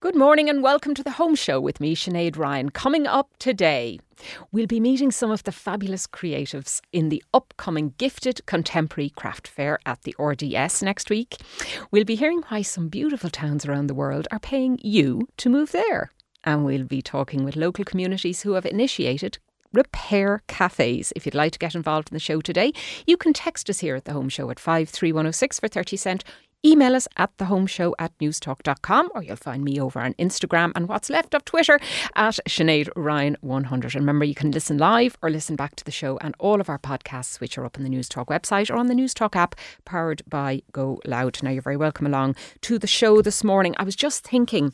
Good morning and welcome to the Home Show with me, Sinead Ryan. Coming up today, we'll be meeting some of the fabulous creatives in the upcoming Gifted Contemporary Craft Fair at the RDS next week. We'll be hearing why some beautiful towns around the world are paying you to move there. And we'll be talking with local communities who have initiated repair cafes. If you'd like to get involved in the show today, you can text us here at the Home Show at 53106 for 30 cent email us at thehomeshow at newstalk.com or you'll find me over on Instagram and what's left of Twitter at Sinead Ryan 100. Remember, you can listen live or listen back to the show and all of our podcasts, which are up on the Newstalk website or on the Newstalk app powered by Go Loud. Now, you're very welcome along to the show this morning. I was just thinking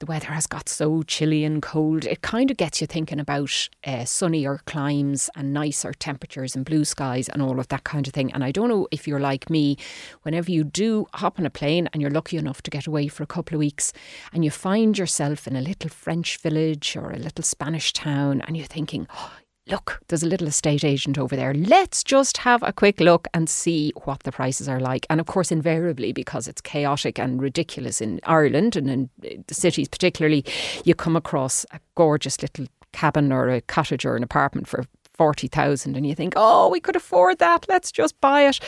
the weather has got so chilly and cold. It kind of gets you thinking about uh, sunnier climes and nicer temperatures and blue skies and all of that kind of thing. And I don't know if you're like me, whenever you do hop on a plane and you're lucky enough to get away for a couple of weeks and you find yourself in a little French village or a little Spanish town and you're thinking, oh, look, there's a little estate agent over there. Let's just have a quick look and see what the prices are like. And of course, invariably, because it's chaotic and ridiculous in Ireland and in the cities particularly, you come across a gorgeous little cabin or a cottage or an apartment for 40,000 and you think, oh, we could afford that, let's just buy it.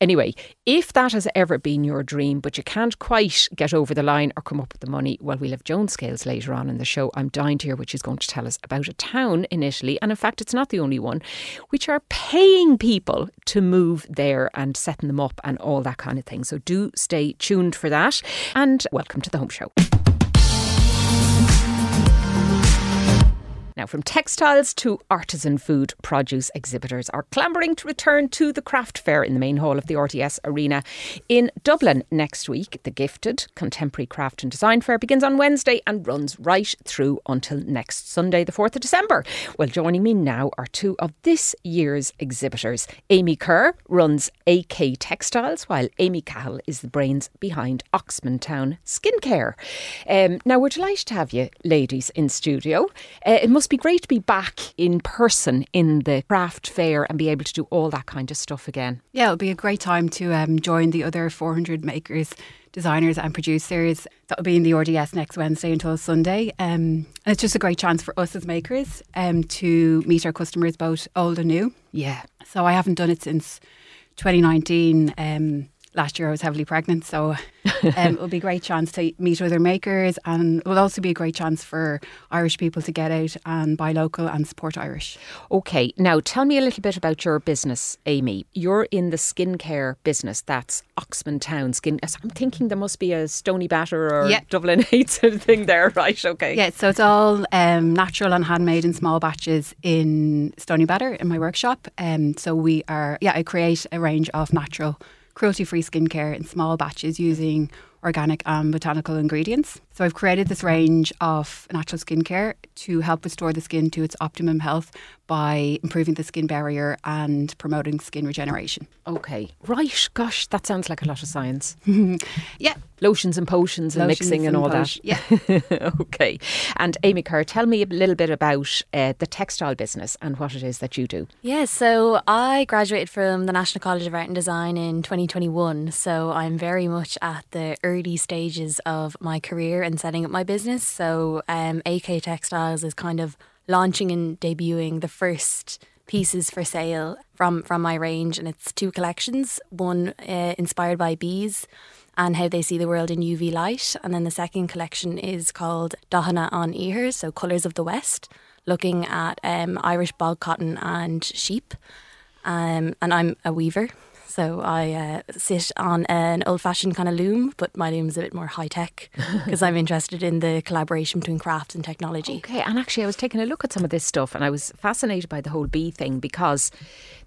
Anyway, if that has ever been your dream, but you can't quite get over the line or come up with the money, well, we'll have Joan Scales later on in the show. I'm dying to hear what she's going to tell us about a town in Italy. And in fact, it's not the only one, which are paying people to move there and setting them up and all that kind of thing. So do stay tuned for that. And welcome to the Home Show. Now, from textiles to artisan food, produce exhibitors are clamouring to return to the craft fair in the main hall of the RDS Arena in Dublin next week. The Gifted Contemporary Craft and Design Fair begins on Wednesday and runs right through until next Sunday, the 4th of December. Well, joining me now are two of this year's exhibitors. Amy Kerr runs AK Textiles, while Amy Cahill is the brains behind Oxmantown Skincare. Um, now, we're delighted to have you ladies in studio. Uh, it must must be great to be back in person in the craft fair and be able to do all that kind of stuff again. Yeah, it'll be a great time to um, join the other 400 makers designers and producers. That will be in the RDS next Wednesday until Sunday. Um, and it's just a great chance for us as makers um, to meet our customers, both old and new. Yeah. So I haven't done it since 2019. Um, last year I was heavily pregnant, so um, it will be a great chance to meet other makers, and it will also be a great chance for Irish people to get out and buy local and support Irish. Okay, now tell me a little bit about your business, Amy. You're in the skincare business. That's Oxmantown Skin. I'm thinking there must be a Stoneybatter or yeah. Dublin Heights thing there, right? Okay. Yeah, so it's all um, natural and handmade in small batches in Stoneybatter in my workshop. Um, so we are, yeah, I create a range of natural cruelty free skincare in small batches using organic and botanical ingredients. So I've created this range of natural skincare to help restore the skin to its optimum health by improving the skin barrier and promoting skin regeneration. Okay, right. Gosh, that sounds like a lot of science. yeah. Lotions and potions and Lotions mixing and, and all that. Yeah. okay. And Amy Kerr, tell me a little bit about uh, the textile business and what it is that you do. Yeah, so I graduated from the National College of Art and Design in 2021. So I'm very much at the early stages of my career and setting up my business. So um, AK Textiles is kind of launching and debuting the first pieces for sale from from my range, and it's two collections. One uh, inspired by bees and how they see the world in UV light, and then the second collection is called Dathanna an Iarthair, so Colours of the West, looking at um, Irish bog cotton and sheep. Um, and I'm a weaver, so I uh, sit on an old fashioned kind of loom, but my loom is a bit more high tech because I'm interested in the collaboration between craft and technology. Okay, and actually, I was taking a look at some of this stuff and I was fascinated by the whole bee thing because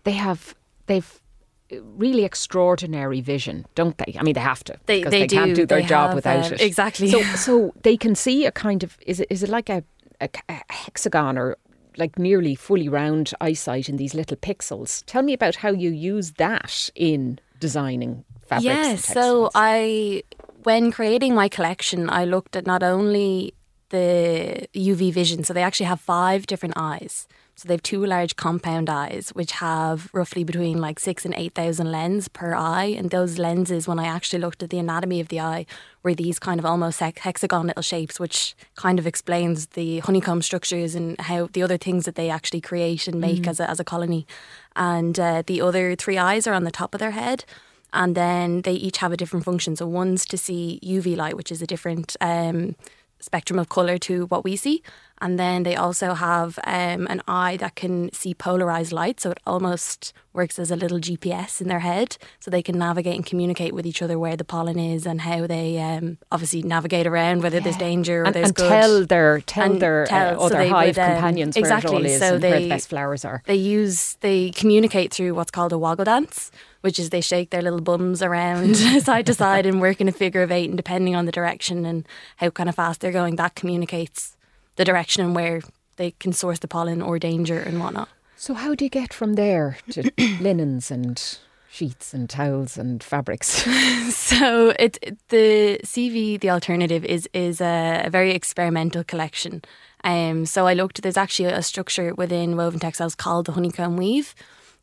they have, they've, really extraordinary vision, don't they? I mean, they have to. They they, they do. can't do their they job have, without um, it. Exactly. So so they can see a kind of is it is it like a a, a hexagon or like nearly fully round eyesight in these little pixels. Tell me about how you use that in designing fabrics. Yeah, so I when creating my collection, I looked at not only the UV vision, so they actually have five different eyes So they have two large compound eyes, which have roughly between like six and 8,000 lens per eye. And those lenses, when I actually looked at the anatomy of the eye, were these kind of almost hexagon little shapes, which kind of explains the honeycomb structures and how the other things that they actually create and make mm. as, a, as a colony. And uh, the other three eyes are on the top of their head and then they each have a different function. So one's to see UV light, which is a different um, spectrum of color to what we see. And then they also have um, an eye that can see polarized light. So it almost works as a little GPS in their head. So they can navigate and communicate with each other where the pollen is and how they um, obviously navigate around, whether yeah. there's danger or and, there's and good. Tell their, tell and their tell, uh, other so hive would, um, companions exactly, where it all is so and they, where the best flowers are. They use, they communicate through what's called a waggle dance which is they shake their little bums around side to side and work in a figure of eight. And depending on the direction and how kind of fast they're going, that communicates the direction and where they can source the pollen or danger and whatnot. So, how do you get from there to linens and sheets and towels and fabrics? so, it the CV, the alternative, is is a, a very experimental collection. Um, so I looked. There's actually a structure within woven textiles called the honeycomb weave,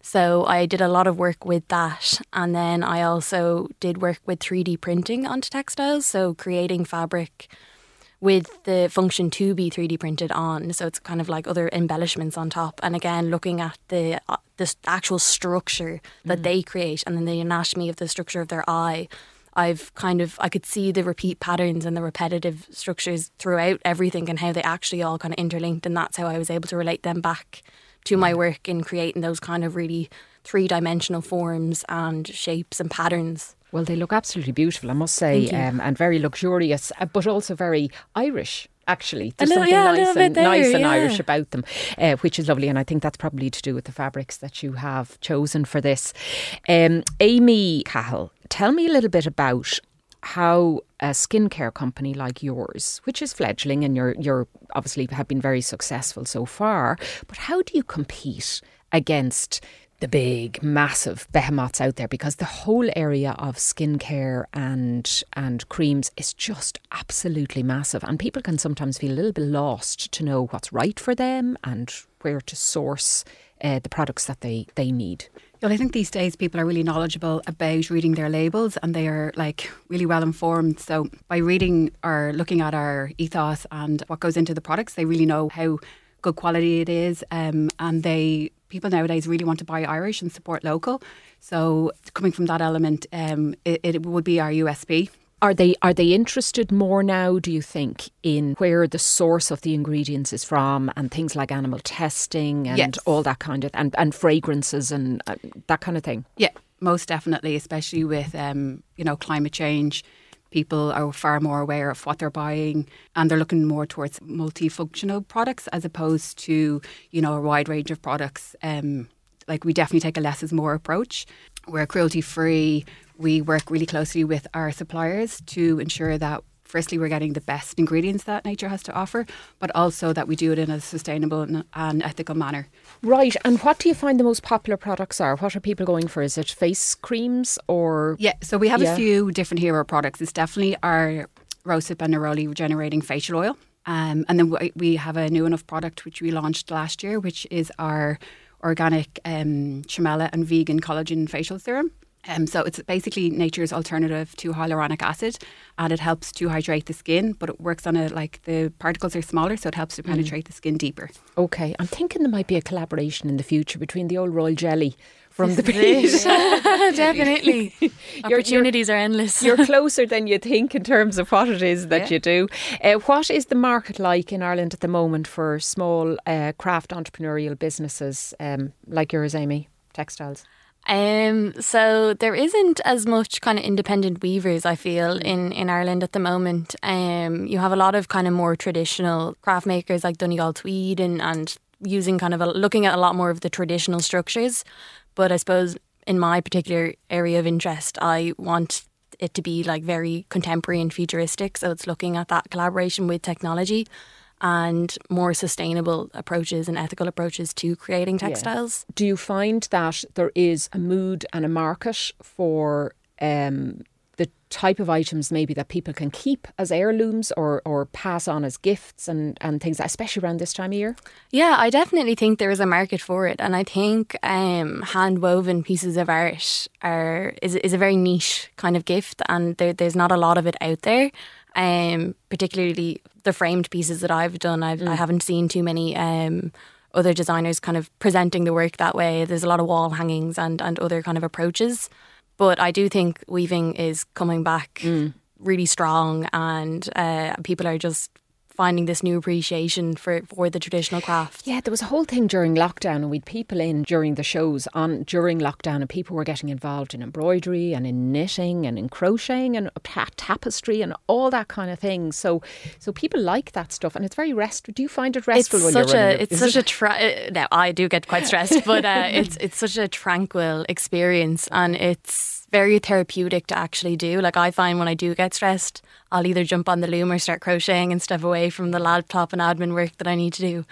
so I did a lot of work with that. And then I also did work with 3D printing onto textiles. So creating fabric with the function to be 3D printed on. So it's kind of like other embellishments on top. And again, looking at the, uh, the actual structure that mm. they create and then the anatomy of the structure of their eye. I've kind of I could see the repeat patterns and the repetitive structures throughout everything and how they actually all kind of interlinked and that's how I was able to relate them back to my work in creating those kind of really three dimensional forms and shapes and patterns. Well, they look absolutely beautiful, I must say, um, and very luxurious, uh, but also very Irish actually. There's little, something yeah, nice, and, there, nice and. Irish about them, uh, which is lovely. And I think that's probably to do with the fabrics that you have chosen for this. Um, Amy Cahill, tell me a little bit about how a skincare company like yours, which is fledgling and you're you're obviously have been very successful so far, but how do you compete against the big, massive behemoths out there because the whole area of skincare and and creams is just absolutely massive, and people can sometimes feel a little bit lost to know what's right for them and where to source uh, the products that they they need. Well, I think these days people are really knowledgeable about reading their labels and they are like really well informed. So by reading or looking at our ethos and what goes into the products, they really know how good quality it is. Um, and they people nowadays really want to buy Irish and support local. So coming from that element, um, it, it would be our USP. Are they are they interested more now? Do you think in where the source of the ingredients is from and things like animal testing and yes. all that kind of and and fragrances and uh, that kind of thing? Yeah, most definitely, especially with um, you know climate change. People are far more aware of what they're buying, and they're looking more towards multifunctional products as opposed to you know a wide range of products. Um, like we definitely take a less is more approach. We're cruelty free. We work really closely with our suppliers to ensure that firstly we're getting the best ingredients that nature has to offer, but also that we do it in a sustainable and, ethical manner. Right. And what do you find the most popular products are? What are people going for? Is it face creams or Yeah, so we have yeah. a few different hero products. It's definitely our rosehip and neroli regenerating facial oil. Um, and then we have a new enough product which we launched last year, which is our organic um, and vegan collagen facial serum. Um, so it's basically nature's alternative to hyaluronic acid, and it helps to hydrate the skin. But it works on a like the particles are smaller, so it helps to mm. penetrate mm. the skin deeper. Okay, I'm thinking there might be a collaboration in the future between the old royal jelly from the beach. Definitely, opportunities you're, are endless. you're closer than you think in terms of what it is that yeah. you do. Uh, what is the market like in Ireland at the moment for small uh, craft entrepreneurial businesses um, like yours, Amy? Textiles. Um, so there isn't as much kind of independent weavers, I feel, in, in Ireland at the moment. Um, you have a lot of kind of more traditional craft makers like Donegal Tweed and, and using kind of a, looking at a lot more of the traditional structures. But I suppose in my particular area of interest, I want it to be like very contemporary and futuristic. So it's looking at that collaboration with technology and more sustainable approaches and ethical approaches to creating textiles. Yeah. Do you find that there is a mood and a market for um, the type of items maybe that people can keep as heirlooms or, or pass on as gifts and, and things, especially around this time of year? Yeah, I definitely think there is a market for it. And I think um, hand woven pieces of art are is, is a very niche kind of gift and there, there's not a lot of it out there. Um, particularly the framed pieces that I've done, I've, mm. I haven't seen too many um, other designers kind of presenting the work that way. There's a lot of wall hangings and, and other kind of approaches. But I do think weaving is coming back mm. really strong, and uh, people are just finding this new appreciation for, for the traditional craft. Yeah, there was a whole thing during lockdown, and we'd people in during the shows on during lockdown, and people were getting involved in embroidery and in knitting and in crocheting and tapestry and all that kind of thing. So, so people like that stuff, and it's very restful. Do you find it restful it's when such you're a, It's such it? a tra- uh, now I do get quite stressed, but uh, it's it's such a tranquil experience, and it's very therapeutic to actually do. Like I find when I do get stressed, I'll either jump on the loom or start crocheting and step away from the laptop and admin work that I need to do.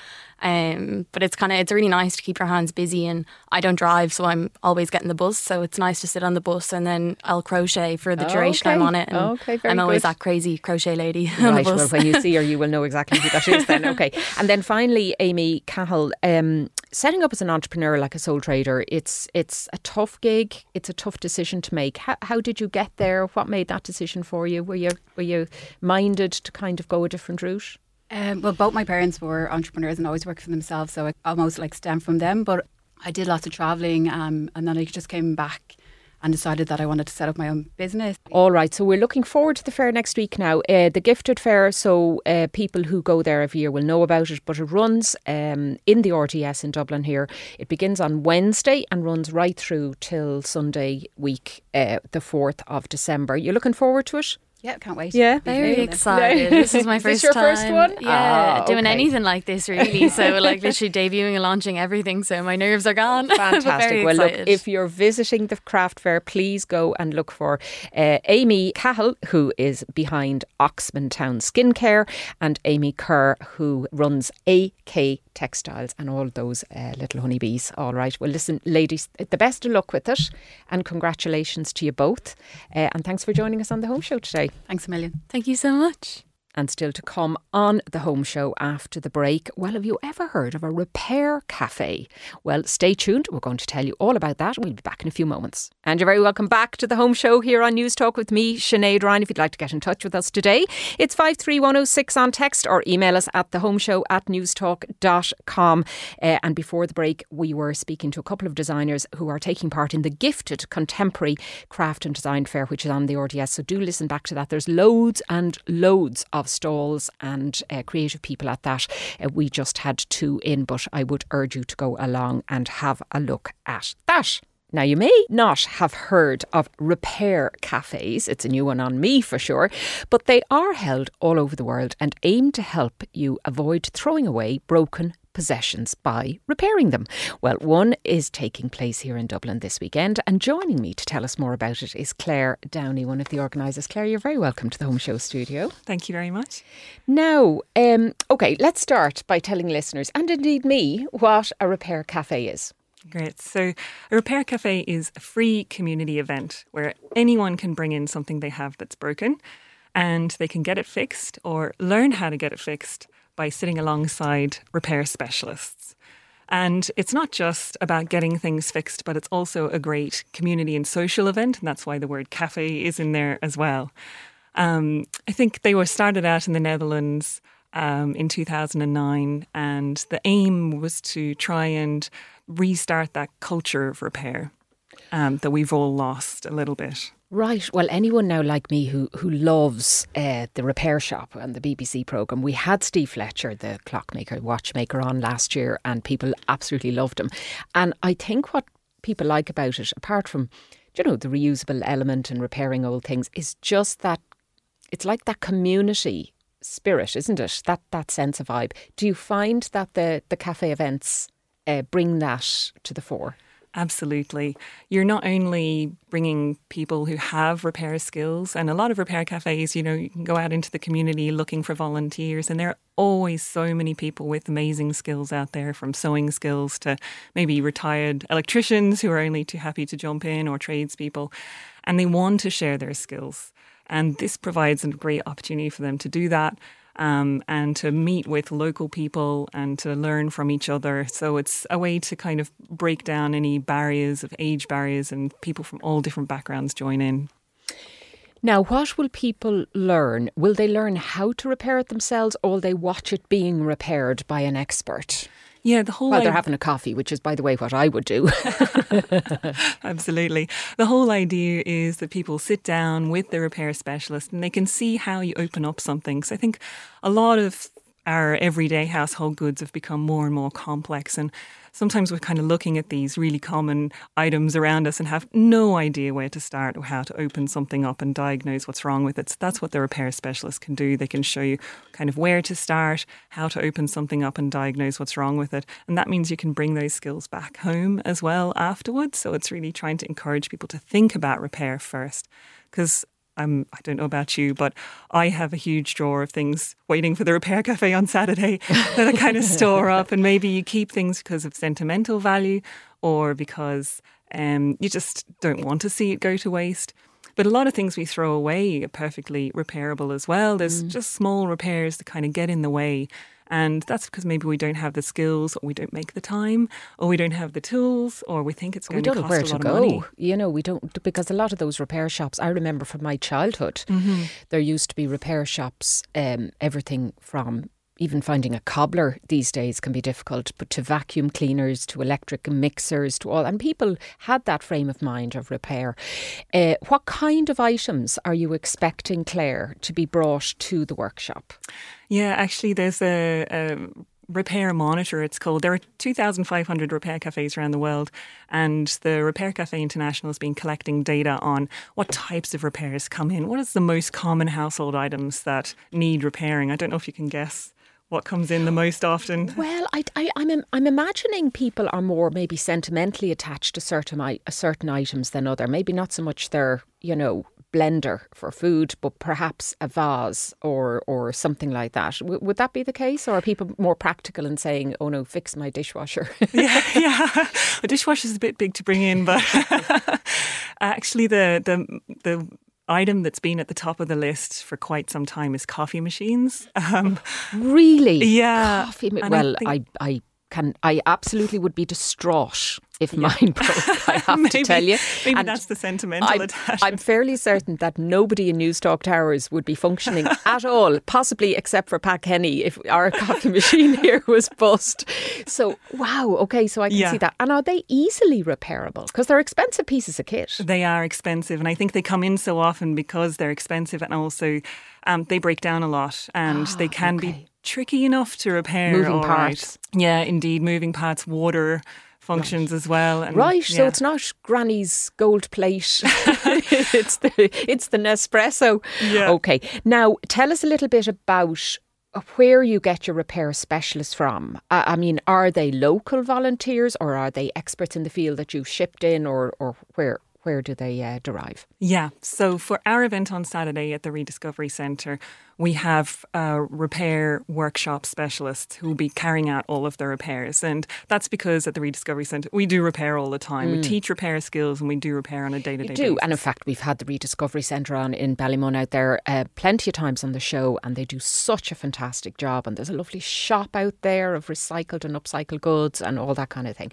Um, but it's kind of it's really nice to keep your hands busy, and I don't drive, so I'm always getting the bus. So it's nice to sit on the bus and then I'll crochet for the duration okay. I'm on it. And okay, I'm always good. that crazy crochet lady. Right. Well, when you see her, you will know exactly who that is. Then, okay. And then finally, Amy Cahill, um, setting up as an entrepreneur, like a sole trader, it's it's a tough gig. It's a tough decision to make. How, how did you get there? What made that decision for you? Were you were you minded to kind of go a different route? Um, well, both my parents were entrepreneurs and always worked for themselves, so it almost like stemmed from them. But I did lots of traveling, um, and then I just came back and decided that I wanted to set up my own business. All right, so we're looking forward to the fair next week now. Uh, the Gifted Fair, so uh, people who go there every year will know about it, but it runs um, in the RDS in Dublin here. It begins on Wednesday and runs right through till Sunday week, uh, the 4th of December. You're looking forward to it? Yeah, can't wait. Yeah, very excited. this is my is first your time. first one? Yeah, oh, doing okay. anything like this really. So like literally debuting and launching everything. So my nerves are gone. Fantastic. well, look, if you're visiting the craft fair, please go and look for uh, Amy Cahill, who is behind Oxmantown Skincare, and Amy Kerr, who runs AK Textiles and all those uh, little honeybees. All right. Well, listen, ladies, the best of luck with it, and congratulations to you both. Uh, and thanks for joining us on the home show today. Thanks a million. Thank you so much. And still to come on the home show after the break. Well, have you ever heard of a repair cafe? Well, stay tuned. We're going to tell you all about that. We'll be back in a few moments. And you're very welcome back to the home show here on Newstalk with me, Sinead Ryan. If you'd like to get in touch with us today, it's 53106 on text or email us at the home show at newstalk.com. Uh, and before the break, we were speaking to a couple of designers who are taking part in the gifted contemporary craft and design fair, which is on the RDS. So do listen back to that. There's loads and loads of stalls and uh, creative people at that. Uh, we just had two in, but I would urge you to go along and have a look at that. Now, you may not have heard of repair cafes, it's a new one on me for sure, but they are held all over the world and aim to help you avoid throwing away broken possessions by repairing them. Well, one is taking place here in Dublin this weekend, and joining me to tell us more about it is Claire Downey, one of the organisers. Claire, you're very welcome to the Home Show studio. Thank you very much. Now, um, okay, let's start by telling listeners, and indeed me, what a repair cafe is. Great. So, a repair cafe is a free community event where anyone can bring in something they have that's broken and they can get it fixed or learn how to get it fixed by sitting alongside repair specialists. And it's not just about getting things fixed, but it's also a great community and social event. And that's why the word cafe is in there as well. Um, I think they were started out in the Netherlands um, in 2009, and the aim was to try and restart that culture of repair um, that we've all lost a little bit. Right. Well, anyone now like me who who loves uh, the repair shop and the BBC program, we had Steve Fletcher, the clockmaker, watchmaker, on last year, and people absolutely loved him. And I think what people like about it, apart from you know the reusable element and repairing old things, is just that it's like that community spirit, isn't it? That that sense of vibe. Do you find that the the cafe events uh, bring that to the fore? Absolutely. You're not only bringing people who have repair skills, and a lot of repair cafes, you know, you can go out into the community looking for volunteers, and there are always so many people with amazing skills out there from sewing skills to maybe retired electricians who are only too happy to jump in or tradespeople, and they want to share their skills. And this provides a great opportunity for them to do that um, and to meet with local people and to learn from each other. So it's a way to kind of break down any barriers of age barriers and people from all different backgrounds join in. Now, what will people learn? Will they learn how to repair it themselves or will they watch it being repaired by an expert? Yeah, the whole. Well, they're having a coffee, which is, by the way, what I would do. Absolutely. The whole idea is that people sit down with the repair specialist and they can see how you open up something. So I think a lot of our everyday household goods have become more and more complex and sometimes we're kind of looking at these really common items around us and have no idea where to start or how to open something up and diagnose what's wrong with it. So that's what the repair specialist can do. They can show you kind of where to start, how to open something up and diagnose what's wrong with it. And that means you can bring those skills back home as well afterwards. So it's really trying to encourage people to think about repair first because I'm, I don't know about you, but I have a huge drawer of things waiting for the repair cafe on Saturday that I kind of store up. And maybe you keep things because of sentimental value or because um, you just don't want to see it go to waste. But a lot of things we throw away are perfectly repairable as well. There's mm. just small repairs that kind of get in the way. And that's because maybe we don't have the skills, or we don't make the time, or we don't have the tools, or we think it's going we don't to know where to go. You know, we don't because a lot of those repair shops. I remember from my childhood, mm-hmm. there used to be repair shops. Um, everything from even finding a cobbler these days can be difficult, but to vacuum cleaners, to electric mixers, to all. And people had that frame of mind of repair. Uh, what kind of items are you expecting, Claire, to be brought to the workshop? Yeah, actually, there's a, a Repair Monitor, it's called. There are 2,500 repair cafes around the world, and the Repair Cafe International has been collecting data on what types of repairs come in. What is the most common household items that need repairing? I don't know if you can guess what comes in the most often? Well, I, I, am I'm, I'm imagining people are more maybe sentimentally attached to certain certain items than other. Maybe not so much their you know blender for food, but perhaps a vase or or something like that. W- would that be the case, or are people more practical in saying, "Oh no, fix my dishwasher"? yeah, yeah. A dishwasher is a bit big to bring in, but actually, the the the item that's been at the top of the list for quite some time is coffee machines. Um, really? Yeah. Coffee. Ma- well, I, I, I can. I absolutely would be distraught if yeah. mine broke, I have maybe, to tell you. Maybe and that's the sentimental I'm, attachment. I'm fairly certain that nobody in Newstalk Towers would be functioning at all, possibly except for Pat Kenny if our coffee machine here was bust. So, wow, okay, so I can yeah. see that. And are they easily repairable? Because they're expensive pieces of kit. They are expensive. And I think they come in so often because they're expensive and also um, they break down a lot and they can okay. be tricky enough to repair. Moving parts. Right. Yeah, indeed. Moving parts, water functions right. as well. And, right, yeah. so it's not Granny's gold plate. it's the it's the Nespresso. Yeah. Okay. Now tell us a little bit about where you get your repair specialists from. I mean, are they local volunteers or are they experts in the field that you've shipped in, or or where where do they uh, derive? Yeah, so for our event on Saturday at the Rediscovery Centre, we have uh, repair workshop specialists who will be carrying out all of the repairs. And that's because at the Rediscovery Centre, we do repair all the time. Mm. We teach repair skills and we do repair on a day to day basis. do. And in fact, we've had the Rediscovery Centre on in Ballymun out there uh, plenty of times on the show, and they do such a fantastic job. And there's a lovely shop out there of recycled and upcycled goods and all that kind of thing.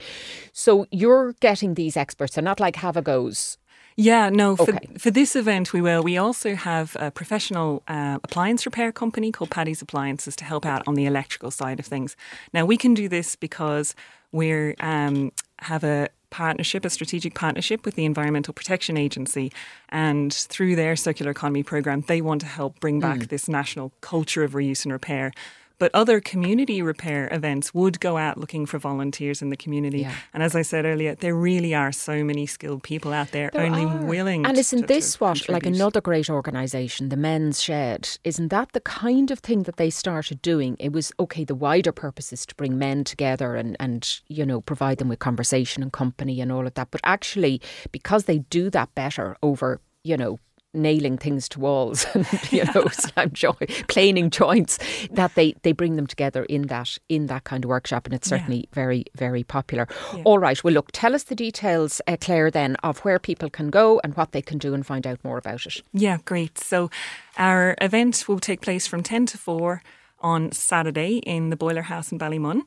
So you're getting these experts. They're not like have a goes yeah, no. For, okay. for this event, we will. We also have a professional uh, appliance repair company called Paddy's Appliances to help out on the electrical side of things. Now, we can do this because we um, have a partnership, a strategic partnership with the Environmental Protection Agency. And through their circular economy program, they want to help bring back mm. this national culture of reuse and repair But other community repair events would go out looking for volunteers in the community. Yeah. And as I said earlier, there really are so many skilled people out there, There only are. willing. And isn't to- this to what, like another great organisation, the Men's Shed, isn't that the kind of thing that they started doing? It was, okay, the wider purpose is to bring men together and, and, you know, provide them with conversation and company and all of that. But actually, because they do that better over, you know, nailing things to walls and you know slam joy, planing joints that they they bring them together in that in that kind of workshop and it's Yeah. certainly very very popular Yeah. all right well look tell us the details uh, claire then of where people can go and what they can do and find out more about it Yeah, great. So our event will take place from 10 to 4 on Saturday in the Boiler House in Ballymun.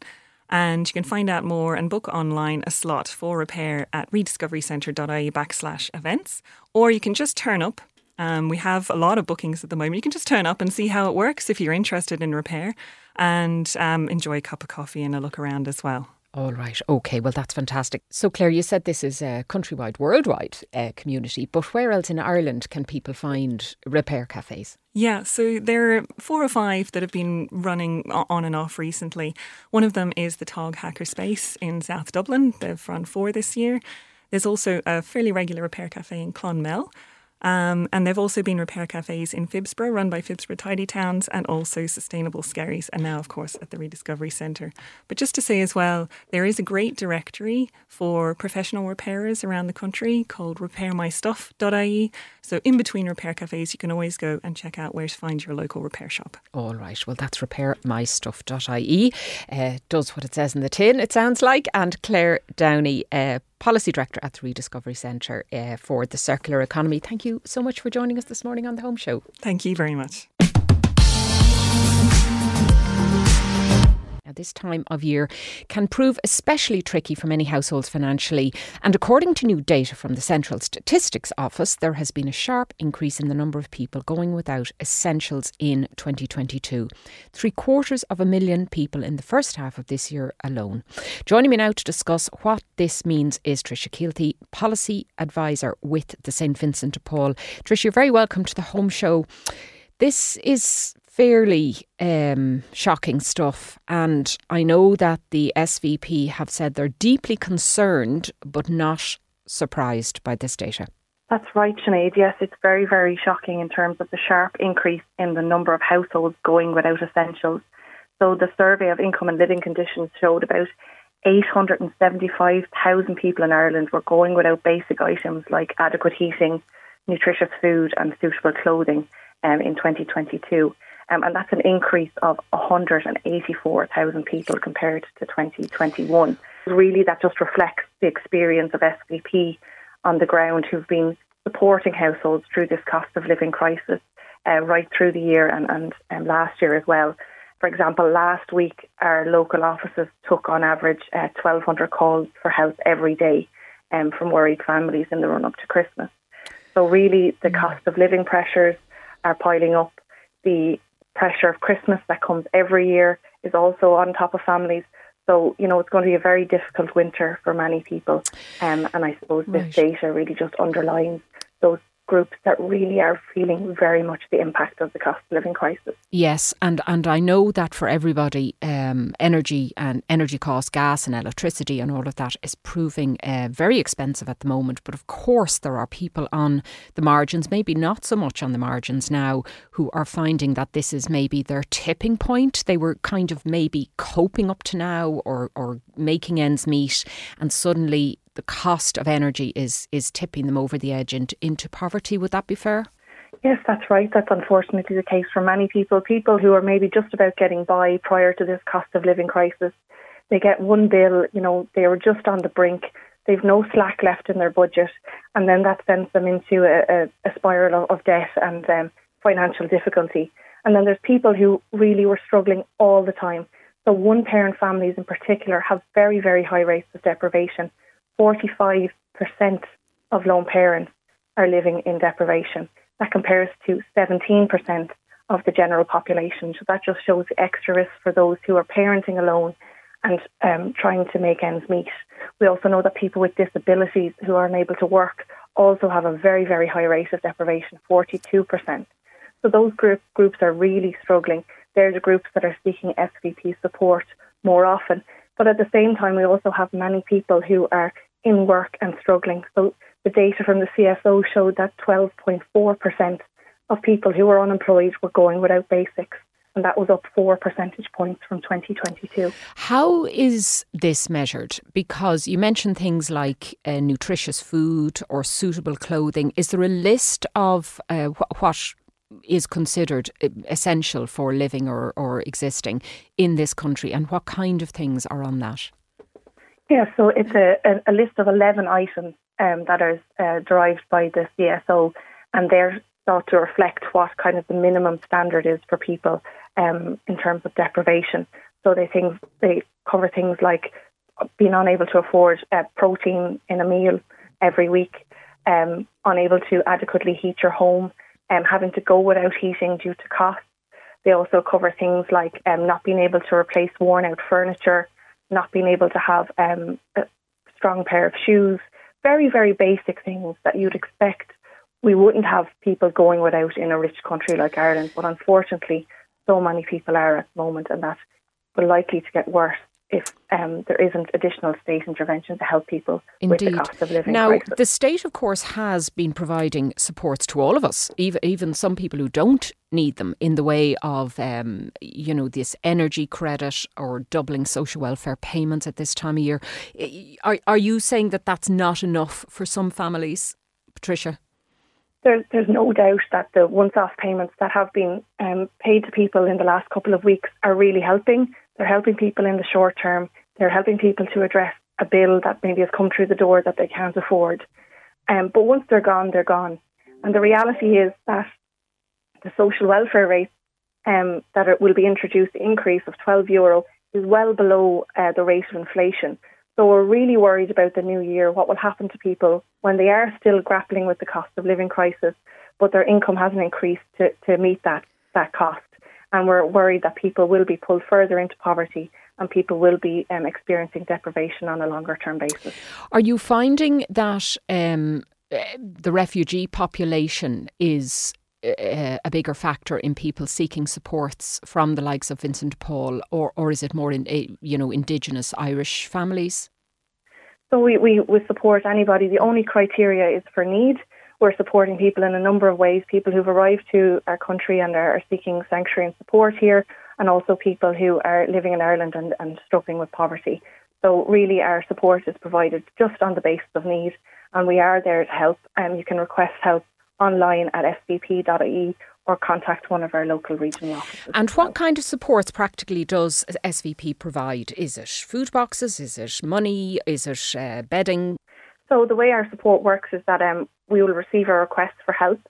And you can find out more and book online a slot for repair at rediscoverycentre.ie backslash events. Or you can just turn up. Um, we have a lot of bookings at the moment. You can just turn up and see how it works if you're interested in repair and um, enjoy a cup of coffee and a look around as well. all right okay well that's fantastic so claire you said this is a countrywide worldwide uh, community but where else in ireland can people find repair cafes Yeah, so there are four or five that have been running on and off recently. One of them is the Tog Hacker Space in South Dublin. They've run four this year. There's also a fairly regular repair cafe in Clonmel. Um, and they've also been repair cafes in Phibsborough, run by Phibsborough Tidy Towns, and also Sustainable Skerries, and now, of course, at the Rediscovery Centre. But just to say as well, there is a great directory for professional repairers around the country called repairmystuff.ie. So, in between repair cafes, you can always go and check out where to find your local repair shop. All right. Well, that's repairmystuff.ie. Uh, does what it says in the tin, it sounds like. And Claire Downey, uh, Policy Director at the Rediscovery Centre uh, for the Circular Economy. Thank you so much for joining us this morning on The Home Show. Thank you very much. Now, this time of year can prove especially tricky for many households financially. And according to new data from the Central Statistics Office, there has been a sharp increase in the number of people going without essentials in 2022. Three quarters of a million people in the first half of this year alone. Joining me now to discuss what this means is Tricia Keilthy, Policy Advisor with the St Vincent de Paul. Tricia, you're very welcome to the Home Show. This is fairly um, shocking stuff, and I know that the SVP have said they're deeply concerned but not surprised by this data. That's right, Sinead. Yes, it's very, very shocking in terms of the sharp increase in the number of households going without essentials. So the survey of income and living conditions showed about 875,000 people in Ireland were going without basic items like adequate heating, nutritious food and suitable clothing um, in 2022. Um, and that's an increase of 184,000 people compared to 2021. Really, that just reflects the experience of SVP on the ground who've been supporting households through this cost of living crisis uh, right through the year and, and um, last year as well. For example, last week our local offices took on average uh, 1,200 calls for help every day um, from worried families in the run up to Christmas. So, really, the cost of living pressures are piling up. The pressure of Christmas that comes every year is also on top of families. So, you know, it's going to be a very difficult winter for many people. Um, and I suppose Right. this data really just underlines groups that really are feeling very much the impact of the cost of living crisis. Yes, and, and I know that for everybody, um, energy and energy costs, gas and electricity and all of that is proving uh, very expensive at the moment. But of course, there are people on the margins, maybe not so much on the margins now, who are finding that this is maybe their tipping point. They were kind of maybe coping up to now or, or making ends meet, and suddenly the cost of energy is is tipping them over the edge into, into poverty. Would that be fair? Yes, that's right. That's unfortunately the case for many people. People who are maybe just about getting by prior to this cost of living crisis. They get one bill, you know, they were just on the brink. They've no slack left in their budget. And then that sends them into a, a, a spiral of, of debt and um, financial difficulty. And then there's people who really were struggling all the time. So one parent families in particular have very, very high rates of deprivation. 45% of lone parents are living in deprivation. That compares to 17% of the general population. So that just shows the extra risk for those who are parenting alone and um, trying to make ends meet. We also know that people with disabilities who are unable to work also have a very, very high rate of deprivation, 42%. So those group, groups are really struggling. they're the groups that are seeking SVP support more often. But at the same time, we also have many people who are in work and struggling. So the data from the CSO showed that 12.4% of people who were unemployed were going without basics. And that was up four percentage points from 2022. How is this measured? Because you mentioned things like uh, nutritious food or suitable clothing. Is there a list of uh, wh- what is considered uh, essential for living or, or existing in this country, and what kind of things are on that? Yeah, so it's a, a, list of 11 items um, that are uh, derived by the CSO, and they're thought to reflect what kind of the minimum standard is for people um, in terms of deprivation. So they think they cover things like being unable to afford uh, protein in a meal every week, um, unable to adequately heat your home, um, having to go without heating due to costs. They also cover things like um, not being able to replace worn out furniture, not being able to have um, a strong pair of shoes, very, very basic things that you'd expect we wouldn't have people going without in a rich country like Ireland. But unfortunately, so many people are at the moment, and that will likely to get worse if um, there isn't additional state intervention to help people Indeed. with the cost of living now, crisis. the state, of course, has been providing supports to all of us, even even some people who don't need them, in the way of um, you know this energy credit or doubling social welfare payments at this time of year. Are are you saying that that's not enough for some families, Patricia? There's, there's no doubt that the once-off payments that have been um, paid to people in the last couple of weeks are really helping. They're helping people in the short term. They're helping people to address a bill that maybe has come through the door that they can't afford. Um, but once they're gone, they're gone. And the reality is that the social welfare rate um, that it will be introduced, increase of 12 euro, is well below uh, the rate of inflation. So we're really worried about the new year, what will happen to people when they are still grappling with the cost of living crisis, but their income hasn't increased to, to meet that, that cost. And we're worried that people will be pulled further into poverty and people will be um, experiencing deprivation on a longer term basis. Are you finding that um, the refugee population is uh, a bigger factor in people seeking supports from the likes of Vincent Paul, or or is it more in eh, you know Indigenous Irish families? So we, we, we support anybody. The only criteria is for need. We're supporting people in a number of ways. People who've arrived to our country and are seeking sanctuary and support here, and also people who are living in Ireland and, and struggling with poverty. So really, our support is provided just on the basis of need, and we are there to help. And um, you can request help online at svp.ie or contact one of our local regional offices. And what kind of supports practically does SVP provide? Is it food boxes? Is it money? Is it uh, bedding? So the way our support works is that um, we will receive a request for help.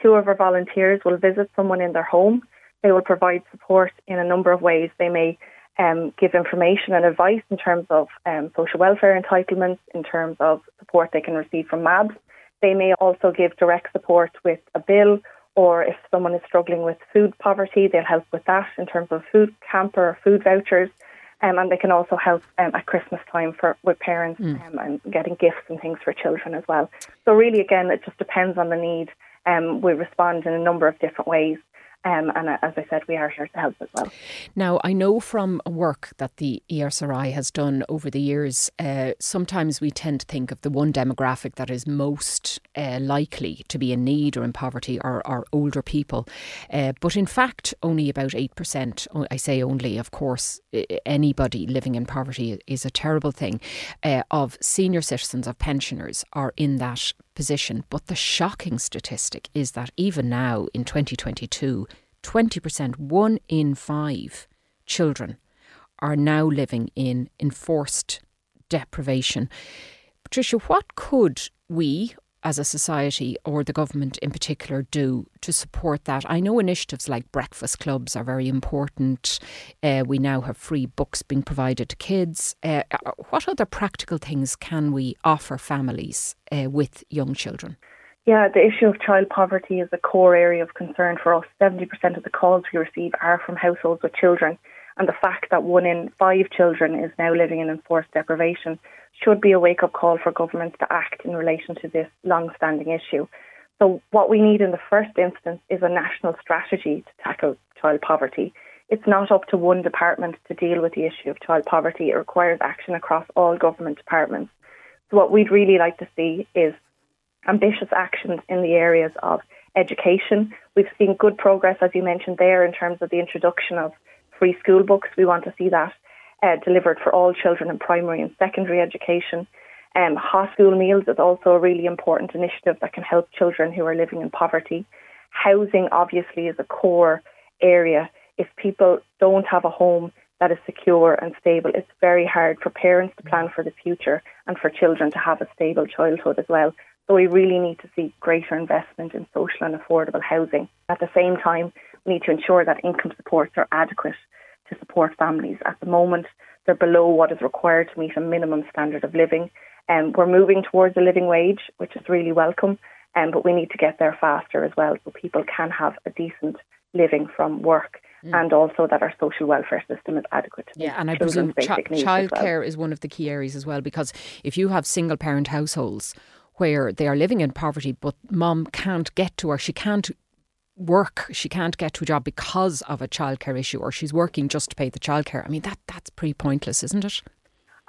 Two of our volunteers will visit someone in their home. They will provide support in a number of ways. They may um, give information and advice in terms of um, social welfare entitlements, in terms of support they can receive from MABS. They may also give direct support with a bill, or if someone is struggling with food poverty, they'll help with that in terms of food camper or food vouchers. Um, and they can also help um, at Christmas time for with parents mm. um, and getting gifts and things for children as well. So really, again, it just depends on the need. Um, we respond in a number of different ways. Um, and uh, as I said, we are here to help as well. Now, I know from work that the ESRI has done over the years, uh, sometimes we tend to think of the one demographic that is most uh, likely to be in need or in poverty are, are older people. Uh, but in fact, only about 8%, I say only, of course, anybody living in poverty is a terrible thing, uh, of senior citizens, of pensioners are in that position. But the shocking statistic is that even now in 2022, 20%, one in five children are now living in enforced deprivation. Patricia, what could we as a society or the government in particular do to support that? I know initiatives like breakfast clubs are very important. Uh, we now have free books being provided to kids. Uh, uh, what other practical things can we offer families uh, with young children? Yeah, the issue of child poverty is a core area of concern for us. 70% of the calls we receive are from households with children. And the fact that one in five children is now living in enforced deprivation should be a wake up call for governments to act in relation to this long standing issue. So, what we need in the first instance is a national strategy to tackle child poverty. it's not up to one department to deal with the issue of child poverty. It requires action across all government departments. So, what we'd really like to see is ambitious actions in the areas of education. We've seen good progress, as you mentioned there, in terms of the introduction of free school books. We want to see that uh, delivered for all children in primary and secondary education. Um, hot school meals is also a really important initiative that can help children who are living in poverty. Housing, obviously, is a core area. If people don't have a home that is secure and stable, it's very hard for parents to plan for the future and for children to have a stable childhood as well. So we really need to see greater investment in social and affordable housing. At the same time, we need to ensure that income supports are adequate to support families. At the moment, they're below what is required to meet a minimum standard of living. And um, we're moving towards a living wage, which is really welcome, um, but we need to get there faster as well so people can have a decent living from work. Mm. And also that our social welfare system is adequate to yeah, and I presume ch- childcare well. is one of the key areas as well because if you have single parent households where they are living in poverty, but mom can't get to or she can't work, she can't get to a job because of a childcare issue, or she's working just to pay the childcare. I mean, that that's pretty pointless, isn't it?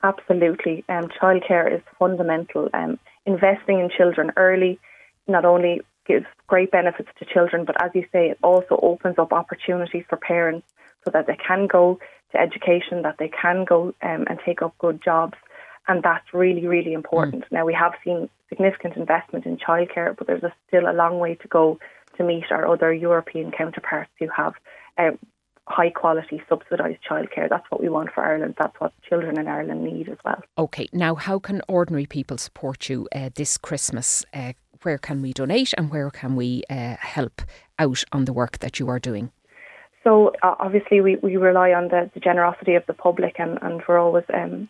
Absolutely. Um, childcare is fundamental. Um, investing in children early not only gives great benefits to children, but as you say, it also opens up opportunities for parents so that they can go to education, that they can go um, and take up good jobs. And that's really, really important. Mm. Now, we have seen significant investment in childcare, but there's a, still a long way to go to meet our other European counterparts who have um, high quality subsidised childcare. That's what we want for Ireland. That's what children in Ireland need as well. Okay, now how can ordinary people support you uh, this Christmas? Uh, where can we donate and where can we uh, help out on the work that you are doing? So uh, obviously we, we rely on the, the generosity of the public and, and we're always um,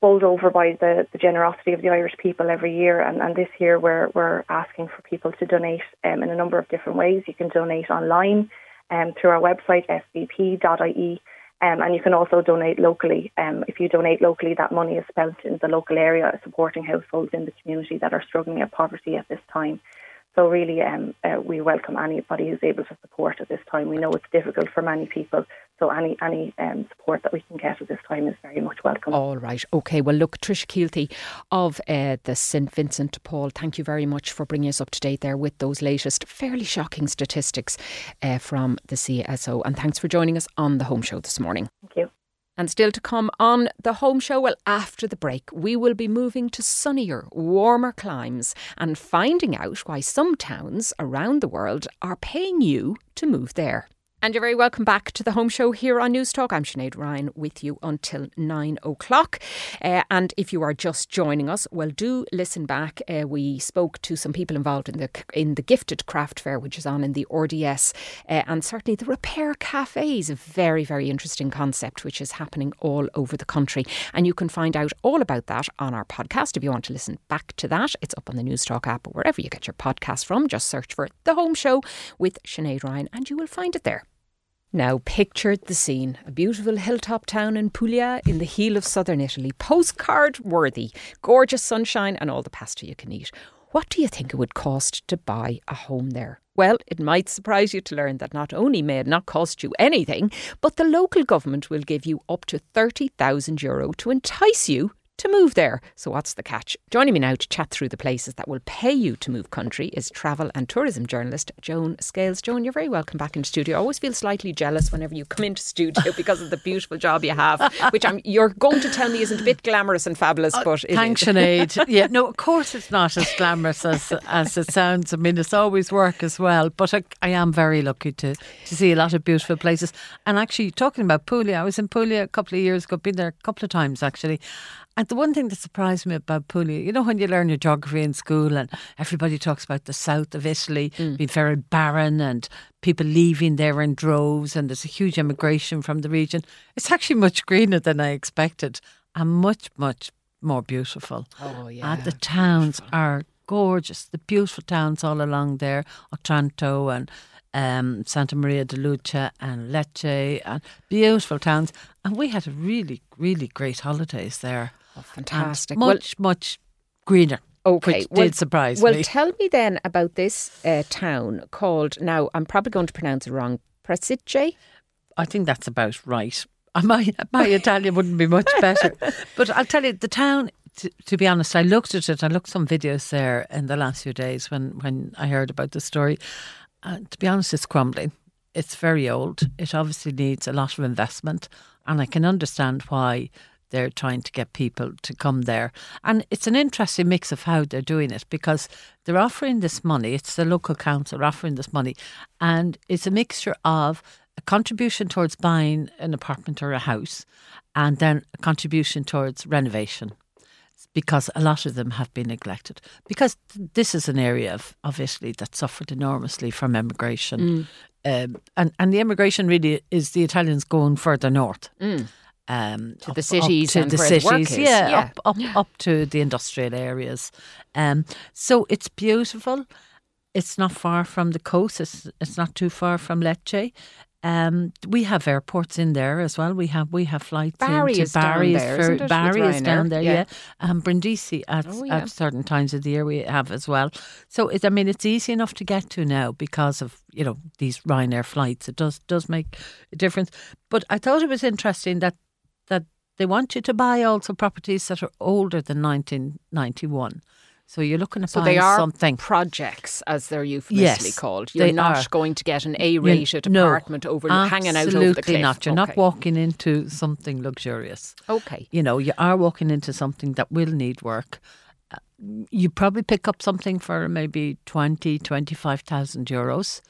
bowled over by the, the generosity of the Irish people every year. And, and this year we're, we're asking for people to donate um, in a number of different ways. You can donate online um, through our website, svp.ie. Um, and you can also donate locally. Um, if you donate locally, that money is spent in the local area, supporting households in the community that are struggling at poverty at this time. So really, um, uh, we welcome anybody who's able to support at this time. We know it's difficult for many people, so any any um, support that we can get at this time is very much welcome. All right, okay. Well, look, Trish Keilthy of uh, the St Vincent de Paul, thank you very much for bringing us up to date there with those latest, fairly shocking statistics uh, from the CSO, and thanks for joining us on the Home Show this morning. Thank you. And still to come on the home show, well, after the break, we will be moving to sunnier, warmer climes and finding out why some towns around the world are paying you to move there. And you're very welcome back to the home show here on Newstalk. I'm Sinead Ryan with you until nine o'clock. Uh, and if you are just joining us, well, do listen back. Uh, we spoke to some people involved in the in the gifted craft fair, which is on in the RDS, uh, and certainly the repair cafe is a very very interesting concept, which is happening all over the country. And you can find out all about that on our podcast if you want to listen back to that. It's up on the Newstalk app or wherever you get your podcast from. Just search for the Home Show with Sinead Ryan, and you will find it there. Now, picture the scene a beautiful hilltop town in Puglia in the heel of southern Italy, postcard worthy, gorgeous sunshine, and all the pasta you can eat. What do you think it would cost to buy a home there? Well, it might surprise you to learn that not only may it not cost you anything, but the local government will give you up to 30,000 euro to entice you to move there. So, what's the catch? Joining me now to chat through the places that will pay you to move country is travel and tourism journalist Joan Scales. Joan, you're very welcome back in studio. I always feel slightly jealous whenever you come into studio because of the beautiful job you have, which I'm you're going to tell me isn't a bit glamorous and fabulous, uh, but thanks, Sinead. yeah, no, of course it's not as glamorous as as it sounds. I mean, it's always work as well, but I, I am very lucky to to see a lot of beautiful places. And actually, talking about Puglia, I was in Puglia a couple of years ago. Been there a couple of times actually, and the one thing that surprised me about Puglia, you know, when you learn your geography in school and everybody talks about the south of Italy mm. being very barren and people leaving there in droves and there's a huge immigration from the region, it's actually much greener than I expected and much, much more beautiful. Oh, yeah. And the towns beautiful. are gorgeous. The beautiful towns all along there, Otranto and um, Santa Maria di Leuca and Lecce, and beautiful towns. And we had a really, really great holidays there. Oh, fantastic. much, well, much greener. Okay, which well, did surprise well, me. Well, tell me then about this uh, town called, now I'm probably going to pronounce it wrong, Presicce? I think that's about right. My my Italian wouldn't be much better, but I'll tell you the town. To, to be honest, I looked at it. I looked some videos there in the last few days when when I heard about the story. Uh, to be honest, it's crumbling. It's very old. It obviously needs a lot of investment, and I can understand why they're trying to get people to come there. And it's an interesting mix of how they're doing it because they're offering this money. It's the local council offering this money, and it's a mixture of a contribution towards buying an apartment or a house, and then a contribution towards renovation. Because a lot of them have been neglected. Because this is an area of, of Italy that suffered enormously from immigration. Um, and, and the emigration really is the Italians going further north. Um, To the cities to and the cities, yeah, yeah. up up up to the industrial areas. Um, so it's beautiful. It's not far from the coast. It's it's not too far from Lecce. Um, we have airports in there as well. We have we have flights Bari into is down there, for- isn't it, with Bari is down there, Yeah. yeah. Um, Brindisi at Oh, yeah. at certain times of the year we have as well. So it, I mean, it's easy enough to get to now because of you know these Ryanair flights. It does does make a difference. But I thought it was interesting that they want you to buy also properties that are older than 1991. So you're looking at So buying they are something. projects, as they're euphemistically Yes, called. You're not are. going to get an A-rated no, apartment over hanging out over the absolutely cliff. not. You're not walking into something luxurious. Okay. You know, you are walking into something that will need work. Uh, You probably pick up something for maybe 20, 25,000 euros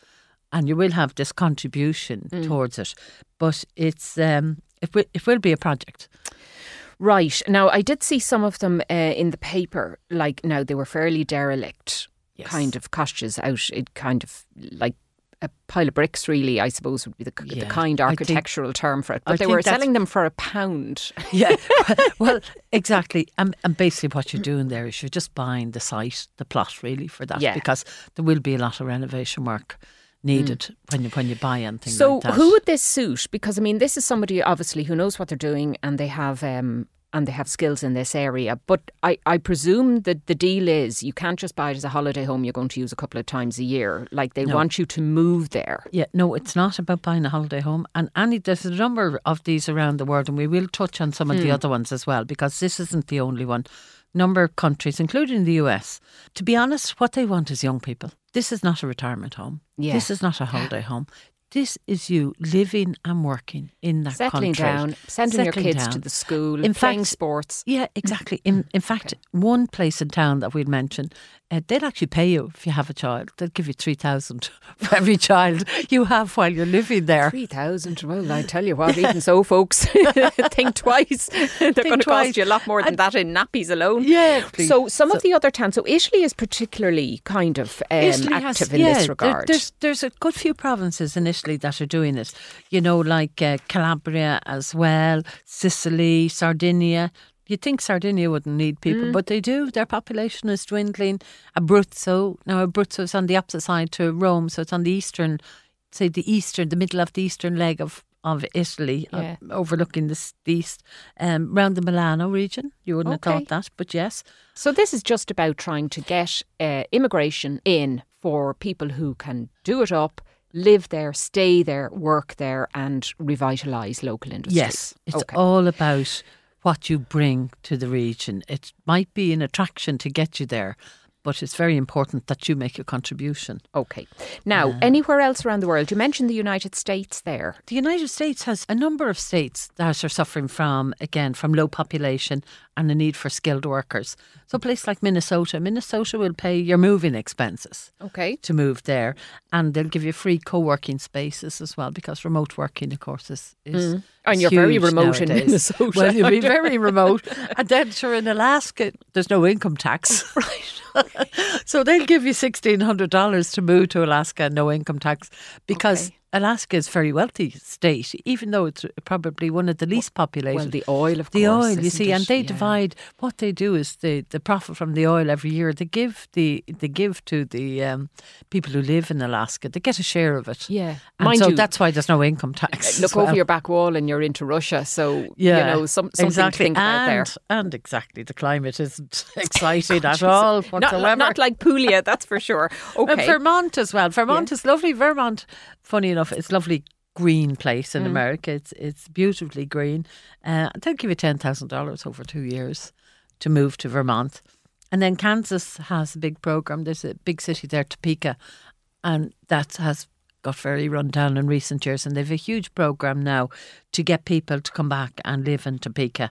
and you will have this contribution Mm. towards it. But it's um, it, will, it will be a project. Right. Now, I did see some of them uh, in the paper. Like, now they were fairly derelict, Yes. kind of cottages out. It kind of like a pile of bricks, really, I suppose, would be the, the kind I think- architectural term for it. But I they were selling them for a pound. Yeah, well, exactly. And, and basically, what you're doing there is you're just buying the site, the plot, really, for that, Yeah. because there will be a lot of renovation work needed when you when you buy anything So, like that. who would this suit? Because I mean, this is somebody obviously who knows what they're doing, and they have um, and they have skills in this area. But I, I presume that the deal is you can't just buy it as a holiday home. You're going to use a couple of times a year. Like they No. want you to move there. Yeah, no, it's not about buying a holiday home. And Annie, there's a number of these around the world, and we will touch on some of Hmm. the other ones as well, because this isn't the only one. Number of countries, including the US. To be honest, what they want is young people. This is not a retirement home. Yeah. This is not a holiday home. This is you living and working in that Settling country. down, sending your Settling kids to the school, In playing fact- sports. Yeah, exactly. In in fact, one place in town that we'd mention, uh, they'd actually pay you if you have a child. They'd give you three thousand for every child you have while you're living there. Three thousand. Well, I tell you what, even so, folks, think twice. They're going to twice. cost you a lot more than And- that in nappies alone. Yeah, please. So some So- of the other towns. So Italy is particularly kind of um, Italy has- active in yeah, this there- regard. there's there's a good few provinces in Italy that are doing it. You know, like uh, Calabria as well, Sicily, Sardinia. You'd think Sardinia wouldn't need people, Mm. but they do. Their population is dwindling. Abruzzo, now Abruzzo is on the opposite side to Rome, so it's on the eastern, say the eastern, the middle of the eastern leg of of Italy, uh, overlooking the, the east, um, round the Milano region. You wouldn't have thought that, but yes. So this is just about trying to get uh, immigration in for people who can do it up, live there, stay there, work there, and revitalise local industries. Yes, it's okay. all about what you bring to the region. It might be an attraction to get you there, but it's very important that you make your contribution. Okay. Now, anywhere else around the world? You mentioned the United States there. The United States has a number of states that are suffering from, again, from low population and the need for skilled workers. So, a place like Minnesota, Minnesota will pay your moving expenses Okay. to move there, and they'll give you free co-working spaces as well because remote working, of course, is, is Mm. And you're very remote in nowadays. Minnesota. Well, you'll be very remote, and then sure in Alaska, there's no income tax, right? so they'll give you sixteen hundred dollars to move to Alaska, no income tax, because. Okay. Alaska is a very wealthy state, even though it's probably one of the least populated. Well, the oil, of The course. oil, you see, it? and they Yeah. divide. What they do is the the profit from the oil every year. They give the they give to the um, people who live in Alaska. They get a share of it. Yeah. and Mind so you, that's why there's no income tax. Look well. over your back wall and you're into Russia. So, Yeah, you know, some, something exactly. to think about and, there. And exactly, the climate isn't exciting at all Not, whatsoever. not like Puglia, that's for sure. And Okay. Vermont as well. Vermont is lovely. Vermont, funny enough, it's lovely green place in Mm. America. It's it's beautifully green. Uh, they'll give you ten thousand dollars over two years to move to Vermont, and then Kansas has a big program. There's a big city there, Topeka, and that has got very run down in recent years. And they've a huge program now to get people to come back and live in Topeka,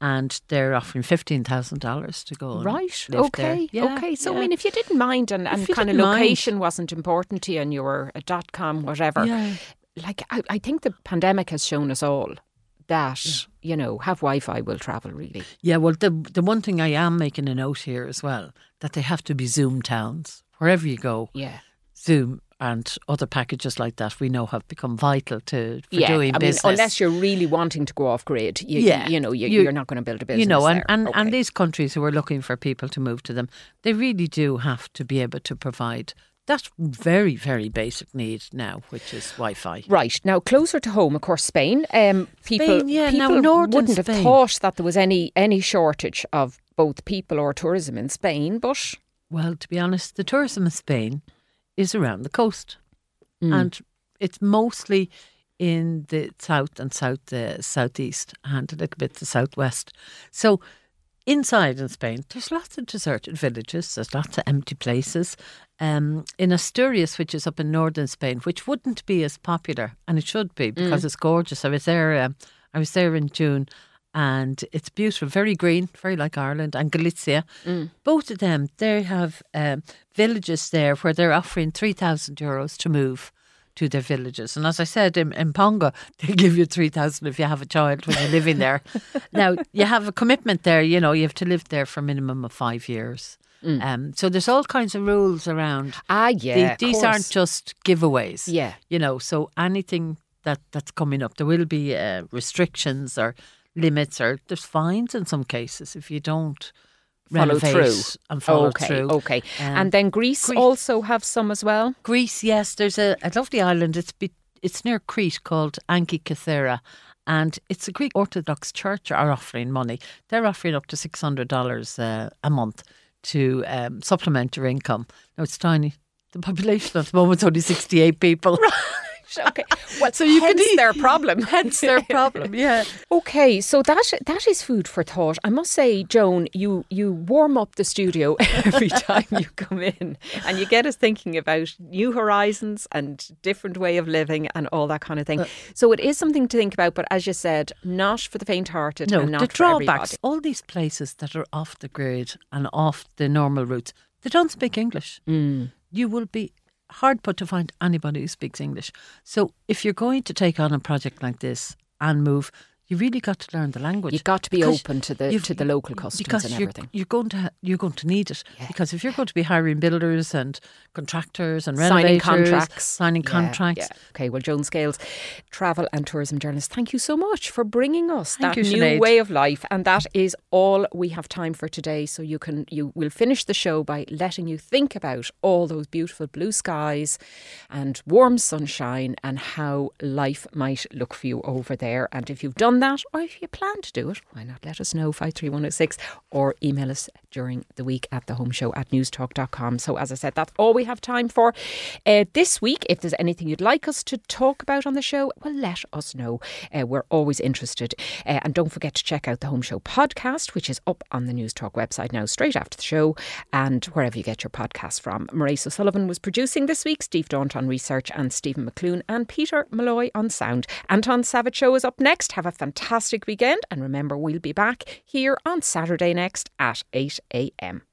and they're offering fifteen thousand dollars to go. Right. Okay. Yeah, okay. So I mean, if you didn't mind and, and kind of didn't mind. location wasn't important to you, and you were a dot com whatever, Yeah. like I, I think the pandemic has shown us all that you know have Wi-Fi will travel really. Yeah, well, the the one thing I am making a note here as well that they have to be Zoom towns wherever you go. Yeah. Zoom and other packages like that we know have become vital to for yeah, doing I business. mean, unless you're really wanting to go off grid, you, Yeah, you know, you, you- are not going to build a business. you know, and, there. and, and these countries who are looking for people to move to them, they really do have to be able to provide that very, very basic need now, which is Wi-Fi. Right now, closer to home, of course, Spain. Um, people, Spain, yeah, now people northern wouldn't have thought that there was any any shortage of both people or tourism in Spain, but Well, to be honest, the tourism in Spain is around the coast, Mm. and it's mostly in the south and south uh, southeast, and a little bit the southwest. So. Inside in Spain, there's lots of deserted villages. There's lots of empty places. Um, in Asturias, which is up in northern Spain, which wouldn't be as popular, and it should be because it's gorgeous. I was there. Um, I was there in June, and it's beautiful, very green, very like Ireland and Galicia. Both of them, they have um, villages there where they're offering three thousand euros to move to their villages. And as I said, in, in Ponga, they give you 3,000 if you have a child when you're living there. now, you have a commitment there, you know, you have to live there for a minimum of five years. Um, so there's all kinds of rules around. ah, yeah, of these aren't just giveaways. Yeah. You know, so anything that, that's coming up, there will be uh, restrictions or limits or there's fines in some cases if you don't follow through and follow okay, through. Okay, Um, and then Greece, also have some as well. Greece, yes, there's a, a lovely island. It's be, it's near Crete called Antikythera, and it's a Greek Orthodox church are offering money. They're offering up to six hundred dollars uh, a month to um, supplement your income. Now it's tiny. The population at the moment is only sixty eight people. Okay, well, So you hence eat- their problem. Hence their problem. Yeah. Okay, so that that is food for thought. I must say, Joan, you you warm up the studio every time you come in, and you get us thinking about new horizons and different way of living and all that kind of Uh, thing. so it is something to think about, but as you said, not for the faint-hearted No, and not the drawbacks. All these places that are off the grid and off the normal routes, they don't speak English. Mm. You will be hard put to find anybody who speaks English. So if you're going to take on a project like this and move, you really got to learn the language. You've got to be open to the to the local customs because and you're, everything. You're going to ha- you're going to need it because if you're going to be hiring builders and contractors and renovators, signing contracts. signing Yeah, contracts. yeah. Okay, well, Joan Scales, travel and tourism journalist, thank you so much for bringing us Thank that you, new Sinead. way of life. And that is all we have time for today. So you can you will finish the show by letting you think about all those beautiful blue skies and warm sunshine and how life might look for you over there. And if you've done that, or if you plan to do it, why not let us know five three one zero six or email us during the week at the home show at newstalk.com. So as I said, that's all we have time for uh, this week. If there's anything you'd like us to talk about on the show, well, let us know. Uh, we're always interested. Uh, and don't forget to check out the Home Show podcast, which is up on the Newstalk website now, straight after the show, and wherever you get your podcasts from. Maurice O'Sullivan was producing this week, Steve Daunt on research, and Stephen McClune and Peter Malloy on sound. Anton Savage Show is up next. Have a fantastic weekend, and remember, we'll be back here on Saturday next at 8 a.m.